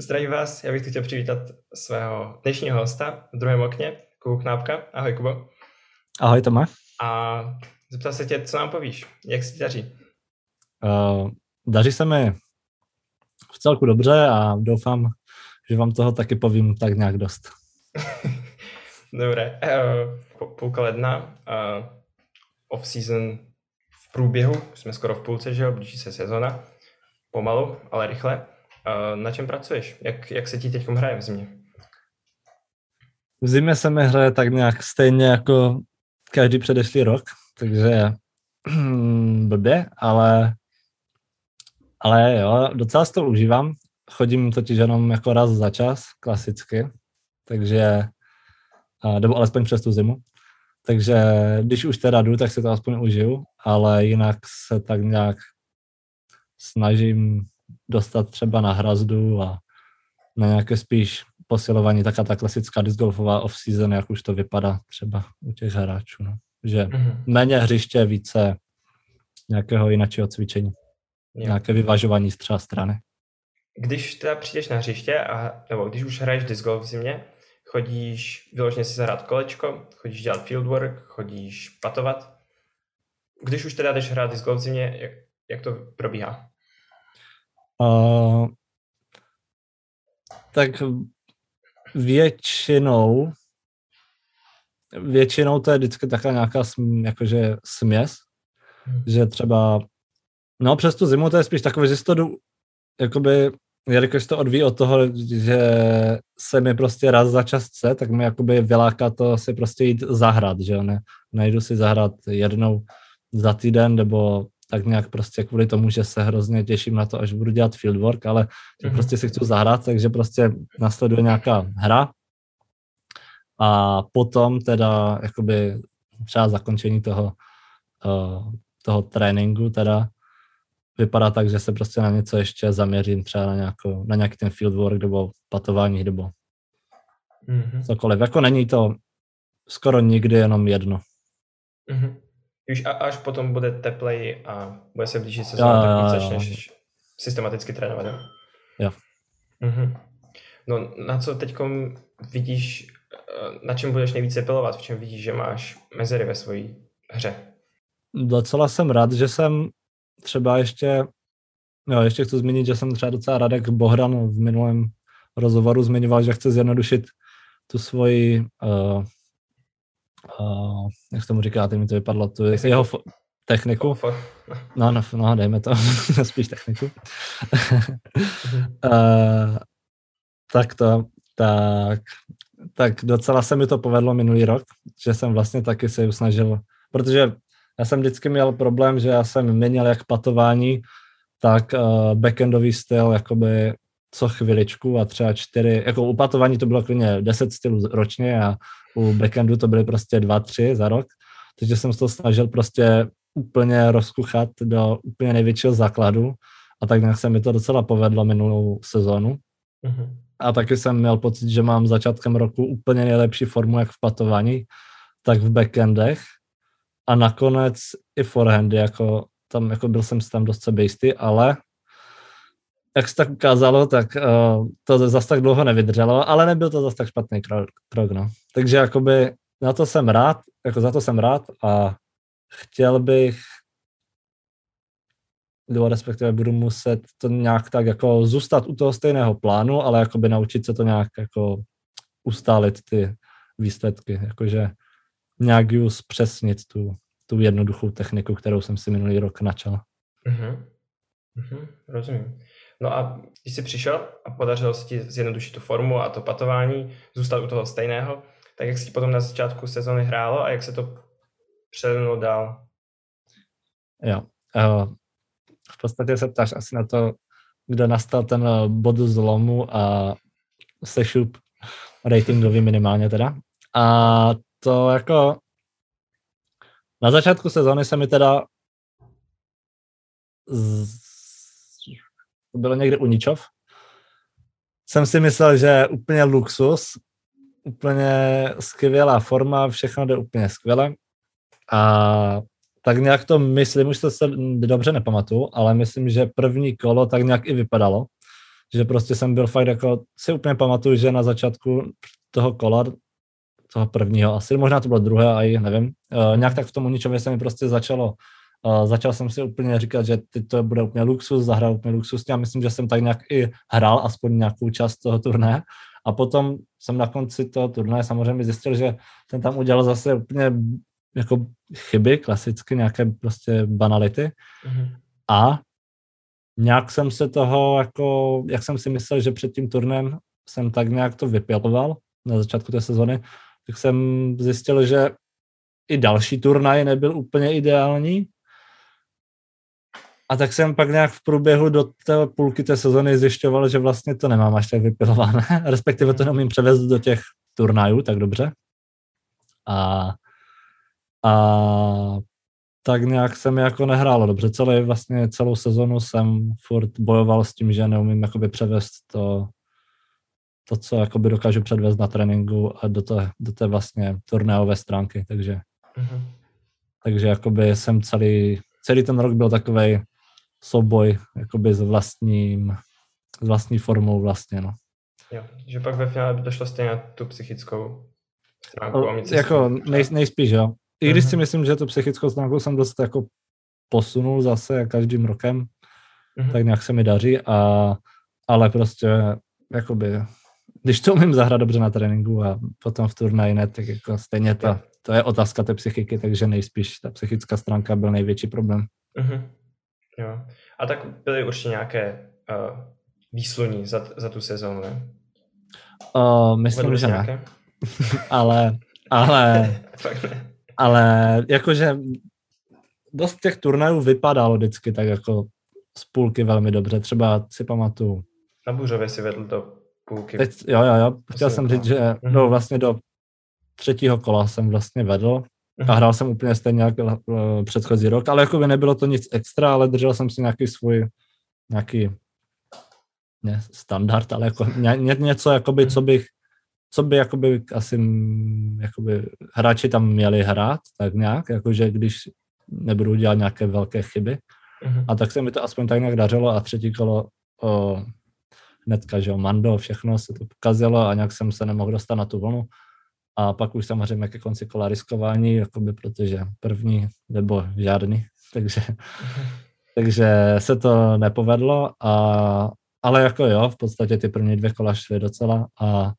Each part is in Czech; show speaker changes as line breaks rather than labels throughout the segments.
Zdravím vás, já bych tu chtěl přivítat svého dnešního hosta v druhém okně, Kubu Knápka. Ahoj Kubo.
Ahoj Tome.
A zeptal se tě, co nám povíš, jak se ti daří?
Uh, daří se mi v celku dobře a doufám, že vám toho taky povím tak nějak dost.
Dobré, uh, půlka ledna, uh, off-season v průběhu, jsme skoro v půlce, že jo, blíží se sezona, pomalu, ale rychle. Na čem pracuješ? Jak, jak se ti teď hraje v zimě?
V zimě se mi hraje tak nějak stejně jako každý předešlý rok, takže blbě, ale, ale jo, docela to užívám. Chodím totiž jenom jako raz za čas, klasicky, takže, nebo alespoň přes tu zimu. Takže když už teda jdu, tak si to aspoň užiju, ale jinak se tak nějak snažím dostat třeba na hrazdu a na nějaké spíš posilování, taká ta klasická discgolfová off-season, jak už to vypadá třeba u těch hráčů. No. Že mm-hmm. méně hřiště, více nějakého jiného cvičení. Jo. Nějaké vyvažování třeba strany.
Když teda přijdeš na hřiště, a, nebo když už hraješ disc golf v zimě, chodíš vyloženě si zahrát kolečko, chodíš dělat fieldwork, chodíš patovat. Když už teda jdeš hrát disc golf v zimě, jak, jak to probíhá?
Uh, tak většinou většinou to je vždycky taková nějaká sm, jakože směs, hmm. že třeba no přes tu zimu to je spíš takové, že to jdu jakoby jelikož to odvíjí od toho, že se mi prostě raz za čas chce, tak mi jakoby vyláká to si prostě jít zahrát, že jo, ne, najdu si zahrát jednou za týden, nebo tak nějak prostě kvůli tomu, že se hrozně těším na to, až budu dělat fieldwork, ale mm-hmm. prostě si chci zahrát, takže prostě nasleduje nějaká hra a potom teda jakoby třeba zakončení toho, uh, toho tréninku teda vypadá tak, že se prostě na něco ještě zaměřím, třeba na, nějakou, na nějaký ten fieldwork nebo patování nebo mm-hmm. cokoliv. Jako není to skoro nikdy jenom jedno.
Mm-hmm. Už a, až potom bude teplej a bude se blížit sezóna, tak víc začneš systematicky trénovat, jo?
Jo.
Mm-hmm. No na co teď vidíš, eh, na čem budeš nejvíce pilovat, v čem vidíš, že máš mezery ve své hře?
Docela jsem rád, že jsem třeba ještě, jo, ještě chci zmínit, že jsem třeba docela rád, jak Bohdan v minulém rozhovoru zmiňoval, že chce zjednodušit tu svoji uh, uh, jak se tomu říká, mi to vypadlo, tu jeho fo- techniku. No, no, no, dejme to, spíš techniku. uh, tak to, tak, tak docela se mi to povedlo minulý rok, že jsem vlastně taky se snažil, protože já jsem vždycky měl problém, že já jsem měnil jak patování, tak uh, backendový styl, jakoby co chviličku a třeba čtyři, jako u patování to bylo klidně deset stylů ročně a u backendu to byly prostě dva, tři za rok, takže jsem se to snažil prostě úplně rozkuchat do úplně největšího základu a tak nějak se mi to docela povedlo minulou sezónu. Mm-hmm. A taky jsem měl pocit, že mám začátkem roku úplně nejlepší formu jak v patování, tak v backendech a nakonec i forehandy, jako tam jako byl jsem si tam dost sebejistý, ale jak se tak ukázalo, tak uh, to zase tak dlouho nevydrželo, ale nebyl to zase tak špatný krok, krok no. Takže jakoby na to jsem rád, jako za to jsem rád a chtěl bych nebo respektive budu muset to nějak tak jako zůstat u toho stejného plánu, ale jakoby naučit se to nějak jako ustálit ty výsledky, jakože nějak ju zpřesnit tu, tu jednoduchou techniku, kterou jsem si minulý rok načal.
Mm-hmm. Mm-hmm, rozumím. No a když jsi přišel a podařilo se ti zjednodušit tu formu a to patování, zůstat u toho stejného, tak jak si potom na začátku sezóny hrálo a jak se to přesunulo dál?
Jo. Uh, v podstatě se ptáš asi na to, kde nastal ten eh, bod zlomu a sešup ratingový minimálně teda. A to jako na začátku sezóny se mi teda z, to bylo někde u Ničov. Jsem si myslel, že úplně luxus, úplně skvělá forma, všechno jde úplně skvěle. A tak nějak to myslím, už to se dobře nepamatuju, ale myslím, že první kolo tak nějak i vypadalo, že prostě jsem byl fakt jako, si úplně pamatuju, že na začátku toho kola, toho prvního asi, možná to bylo druhé, a i nevím, uh, nějak tak v tom Uničově se mi prostě začalo Uh, začal jsem si úplně říkat, že teď to bude úplně luxus, zahrál úplně luxus. Já myslím, že jsem tak nějak i hrál aspoň nějakou část toho turné. A potom jsem na konci toho turné samozřejmě zjistil, že jsem tam udělal zase úplně jako chyby, klasicky nějaké prostě banality. Mm-hmm. A nějak jsem se toho, jako, jak jsem si myslel, že před tím turnem jsem tak nějak to vypiloval na začátku té sezony, tak jsem zjistil, že i další turnaj nebyl úplně ideální. A tak jsem pak nějak v průběhu do té půlky té sezony zjišťoval, že vlastně to nemám až tak vypilované, respektive to nemím převést do těch turnajů tak dobře. A, a tak nějak se mi jako nehrálo dobře. Celý, vlastně celou sezonu jsem furt bojoval s tím, že neumím jakoby převést to, to co jakoby dokážu předvést na tréninku a do té, do té vlastně turnéové stránky, takže mm-hmm. takže jakoby jsem celý, celý ten rok byl takový souboj jakoby s vlastním, s vlastní formou vlastně, no.
Jo, že pak ve finále by došlo stejně na tu psychickou stránku.
O, jako nej, nejspíš, jo. I když si myslím, že tu psychickou stránku jsem dost jako posunul zase každým rokem, uh-huh. tak nějak se mi daří, a, ale prostě jakoby, když to umím zahrát dobře na tréninku a potom v turnaji ne, tak jako stejně to, to je otázka té psychiky, takže nejspíš ta psychická stránka byl největší problém. Uh-huh.
Jo. A tak byly určitě nějaké uh, výsloní za, za tu sezónu, ne?
Uh, myslím, že ne. ale, ale, ale jakože dost těch turnajů vypadalo vždycky tak jako z půlky velmi dobře. Třeba si pamatuju.
Na Buřově si vedl do půlky.
Teď, jo, jo, jo. Chtěl jsem říct, že mm-hmm. no, vlastně do třetího kola jsem vlastně vedl a hrál jsem úplně stejně jako uh, předchozí rok, ale jako by nebylo to nic extra, ale držel jsem si nějaký svůj, nějaký ne standard, ale jako ně, ně, něco, jakoby, co bych, co by jakoby asi jakoby hráči tam měli hrát, tak nějak, jakože když nebudu dělat nějaké velké chyby. Mm-hmm. A tak se mi to aspoň tak nějak dařilo a třetí kolo o, hnedka, že jo, Mando, všechno se to pokazilo a nějak jsem se nemohl dostat na tu vlnu. A pak už samozřejmě ke konci kola riskování, jakoby, protože první nebo žádný, takže, takže se to nepovedlo, a, ale jako jo, v podstatě ty první dvě kola šly docela a,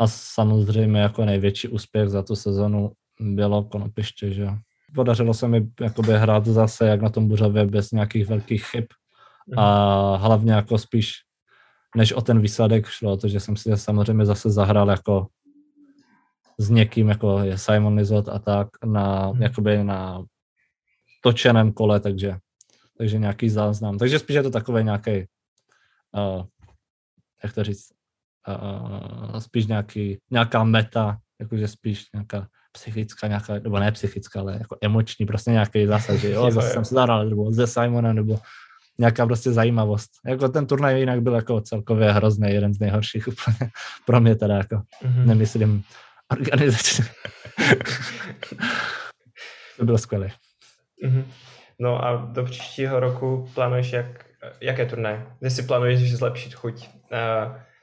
a samozřejmě jako největší úspěch za tu sezonu bylo Konopiště, že Podařilo se mi jakoby hrát zase jak na tom Buřově bez nějakých velkých chyb a hlavně jako spíš než o ten výsledek šlo to, že jsem si samozřejmě zase zahrál jako s někým, jako je Simon Lizot a tak, na, hmm. jakoby na točeném kole, takže, takže nějaký záznam. Takže spíš je to takový nějaký, uh, jak to říct, uh, spíš nějaký, nějaká meta, jakože spíš nějaká psychická, nějaká, nebo ne psychická, ale jako emoční, prostě nějaký zase, že jo, zase jsem se zahrál, nebo ze Simona, nebo nějaká prostě zajímavost. Jako ten turnaj jinak byl jako celkově hrozný, jeden z nejhorších úplně pro mě teda, jako mm-hmm. nemyslím organizačně. to bylo skvělé.
Mm-hmm. No a do příštího roku plánuješ jak, jaké turnaje? Kde si plánuješ zlepšit chuť?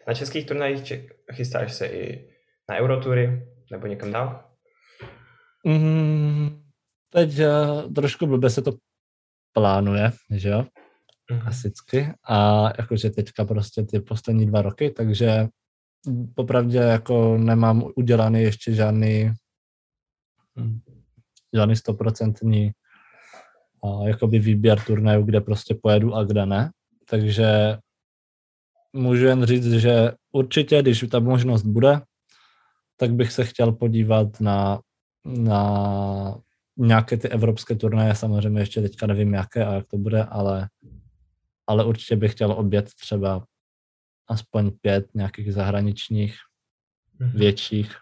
Na českých turnajích chystáš se i na Eurotury nebo někam dál?
Mm, teď uh, trošku blbě se to plánuje, že jo? Mm-hmm. Asicky. A jakože teďka prostě ty poslední dva roky, takže popravdě jako nemám udělaný ještě žádný žádný stoprocentní jakoby výběr turnajů, kde prostě pojedu a kde ne. Takže můžu jen říct, že určitě, když ta možnost bude, tak bych se chtěl podívat na, na nějaké ty evropské turnaje, samozřejmě ještě teďka nevím jaké a jak to bude, ale, ale určitě bych chtěl obět třeba aspoň pět nějakých zahraničních, mm-hmm. větších.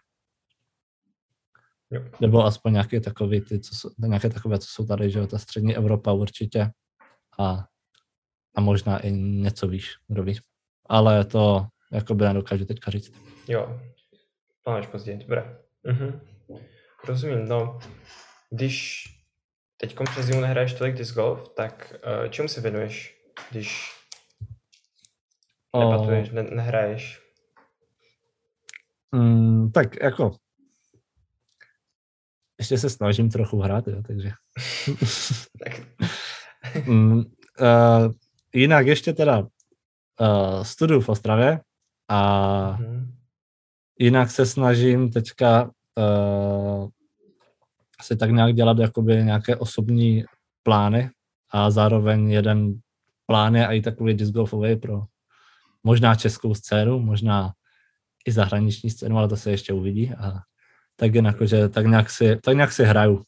Jo. Nebo aspoň nějaké takové, ty, co jsou, nějaké takové, co jsou tady, že jo, ta střední Evropa určitě. A, a možná i něco výš, kdo ví. Ale to jakoby nedokážu teďka říct.
Jo, plánuješ později, dobré. Mhm. Rozumím, no, když teď přes zimu nehraješ tolik disc golf, tak uh, čemu se věnuješ, když nepatuješ, ne, nehraješ?
Mm, tak jako ještě se snažím trochu hrát, jo, takže. tak. mm, uh, jinak ještě teda uh, studuju v Ostravě a mm. jinak se snažím teďka uh, si tak nějak dělat jakoby nějaké osobní plány a zároveň jeden plán je i takový disc golfový pro možná českou scénu, možná i zahraniční scénu, ale to se ještě uvidí. A tak jen jako, že tak nějak si, tak nějak si hraju.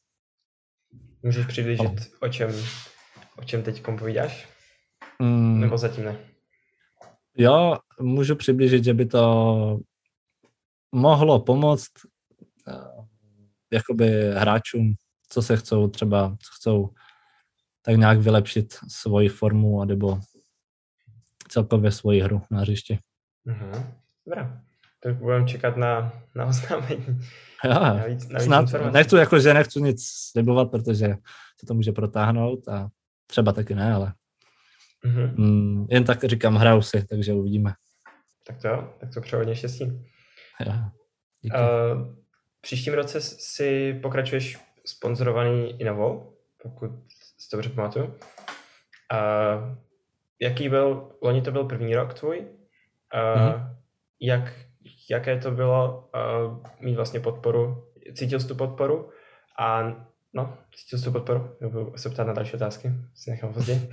Můžeš přiblížit, no. o čem, o čem teď povídáš? Mm. Nebo zatím ne?
Jo, můžu přiblížit, že by to mohlo pomoct uh, jakoby hráčům, co se chcou třeba, co chcou tak nějak vylepšit svoji formu, nebo celkově svoji hru na hřišti.
Mm-hmm. Dobrá. Tak budeme čekat na, na oznámení.
Já, snad, nechci, jako, že nechci nic slibovat, protože se to může protáhnout a třeba taky ne, ale mm-hmm. mm, jen tak říkám, hraju si, takže uvidíme.
Tak to, tak to přeju hodně štěstí.
Já,
díky. Uh, příštím roce si pokračuješ sponzorovaný Innovou, pokud si to dobře pamatuju. Uh, jaký byl, loni to byl první rok tvůj? Uh, mm-hmm. jak, jaké to bylo uh, mít vlastně podporu? Cítil jsi tu podporu? A no, cítil jsi tu podporu? Nebo se ptát na další otázky? Si nechám později.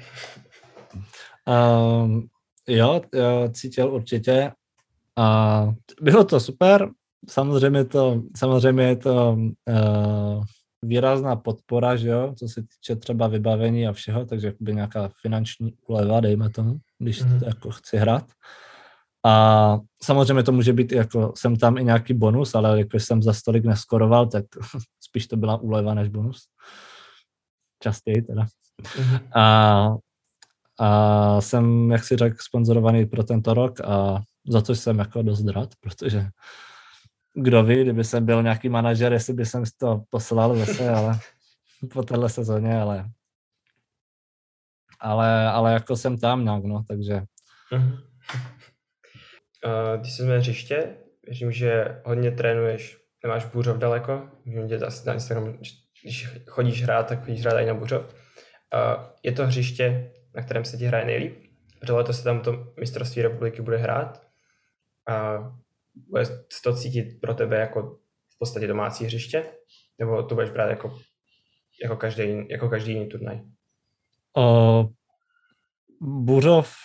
Um, jo, jo, cítil určitě. A bylo to super. Samozřejmě to, samozřejmě je to uh, výrazná podpora, že jo, co se týče třeba vybavení a všeho, takže jakoby nějaká finanční úleva, dejme tomu, když mm-hmm. to jako chci hrát. A samozřejmě to může být jako, jsem tam i nějaký bonus, ale jako jsem za stolik neskoroval, tak spíš to byla úleva než bonus. Častěji teda. Mm-hmm. A, a jsem, jak si řekl, sponzorovaný pro tento rok a za to jsem jako dost rád, protože kdo ví, kdyby jsem byl nějaký manažer, jestli by jsem to poslal zase, ale po téhle sezóně, ale ale, ale jako jsem tam nějak, no, takže. Uh-huh.
Uh, když jsme hřiště, věřím, že hodně trénuješ, nemáš Bůřov daleko, můžu tě asi na Instagram, když chodíš hrát, tak chodíš hrát i na Bůřov. Uh, je to hřiště, na kterém se ti hraje nejlíp, protože letos se tam to mistrovství republiky bude hrát. Uh, bude to cítit pro tebe jako v podstatě domácí hřiště? Nebo to budeš brát jako, jako, každý, jako každý jiný turnaj?
Uh, Buřov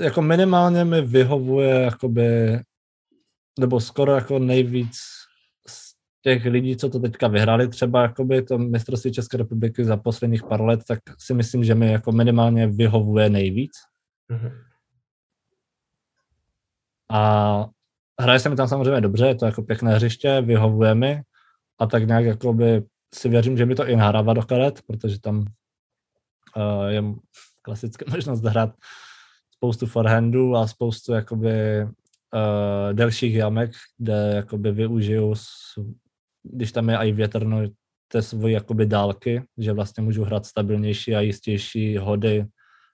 jako minimálně mi vyhovuje jakoby, nebo skoro jako nejvíc z těch lidí, co to teďka vyhráli, třeba jakoby to mistrovství České republiky za posledních pár let, tak si myslím, že mi jako minimálně vyhovuje nejvíc. Mm-hmm. A hraje se mi tam samozřejmě dobře, je to jako pěkné hřiště, vyhovuje mi a tak nějak jakoby si věřím, že mi to i nahrává do karet, protože tam uh, je klasická možnost hrát spoustu forehandů a spoustu jakoby uh, delších jamek, kde jakoby využiju, když tam je i větrno, té svoji jakoby dálky, že vlastně můžu hrát stabilnější a jistější hody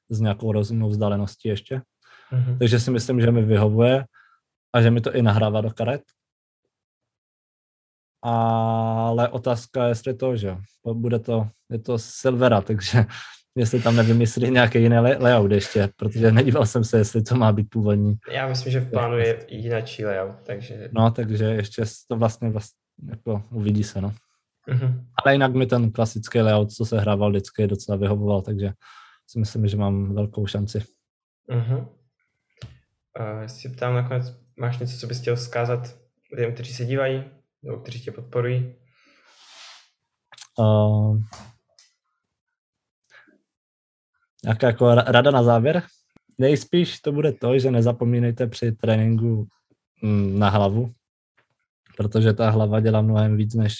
s nějakou rozumnou vzdáleností ještě. Mm-hmm. Takže si myslím, že mi vyhovuje a že mi to i nahrává do karet. Ale otázka je, jestli to, že bude to, je to Silvera, takže jestli tam nevymyslí nějaké jiné layout ještě, protože nedíval jsem se, jestli to má být původní.
Já myslím, že v plánu je jináčí layout, takže...
No, takže ještě to vlastně, vlastně jako uvidí se, no. Mm-hmm. Ale jinak mi ten klasický layout, co se hrával vždycky, docela vyhovoval, takže si myslím, že mám velkou šanci.
Mm-hmm. Uh, si ptám nakonec, máš něco, co bys chtěl vzkázat lidem, kteří se dívají, nebo kteří tě podporují?
Uh, nějaká jako rada na závěr? Nejspíš to bude to, že nezapomínejte při tréninku mm, na hlavu, protože ta hlava dělá mnohem víc než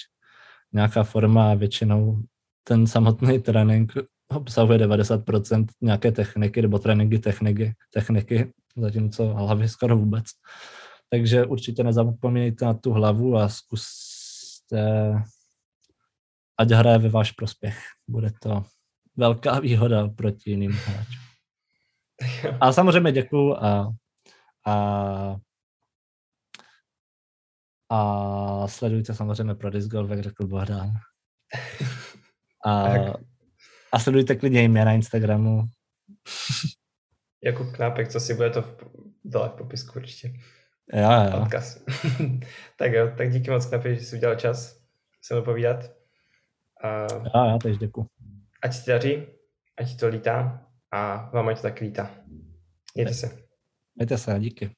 nějaká forma a většinou ten samotný trénink obsahuje 90% nějaké techniky nebo tréninky techniky, techniky, zatímco hlavy skoro vůbec. Takže určitě nezapomínejte na tu hlavu a zkuste, ať hraje ve váš prospěch. Bude to velká výhoda proti jiným hráčům. A samozřejmě děkuju a, a, a sledujte samozřejmě pro Disc Golf, jak řekl Bohdán. A, a sledujte klidně i mě na Instagramu.
Jakub Knápek, co si bude to v, dole v popisku určitě.
Jo, jo.
Odkaz. tak jo, tak díky moc Knápek, že jsi udělal čas se mnou povídat. A
Jo, já tež děkuju.
ať ti daří, ať ti to lítá a vám ať to tak lítá. Mějte se.
Mějte se, díky.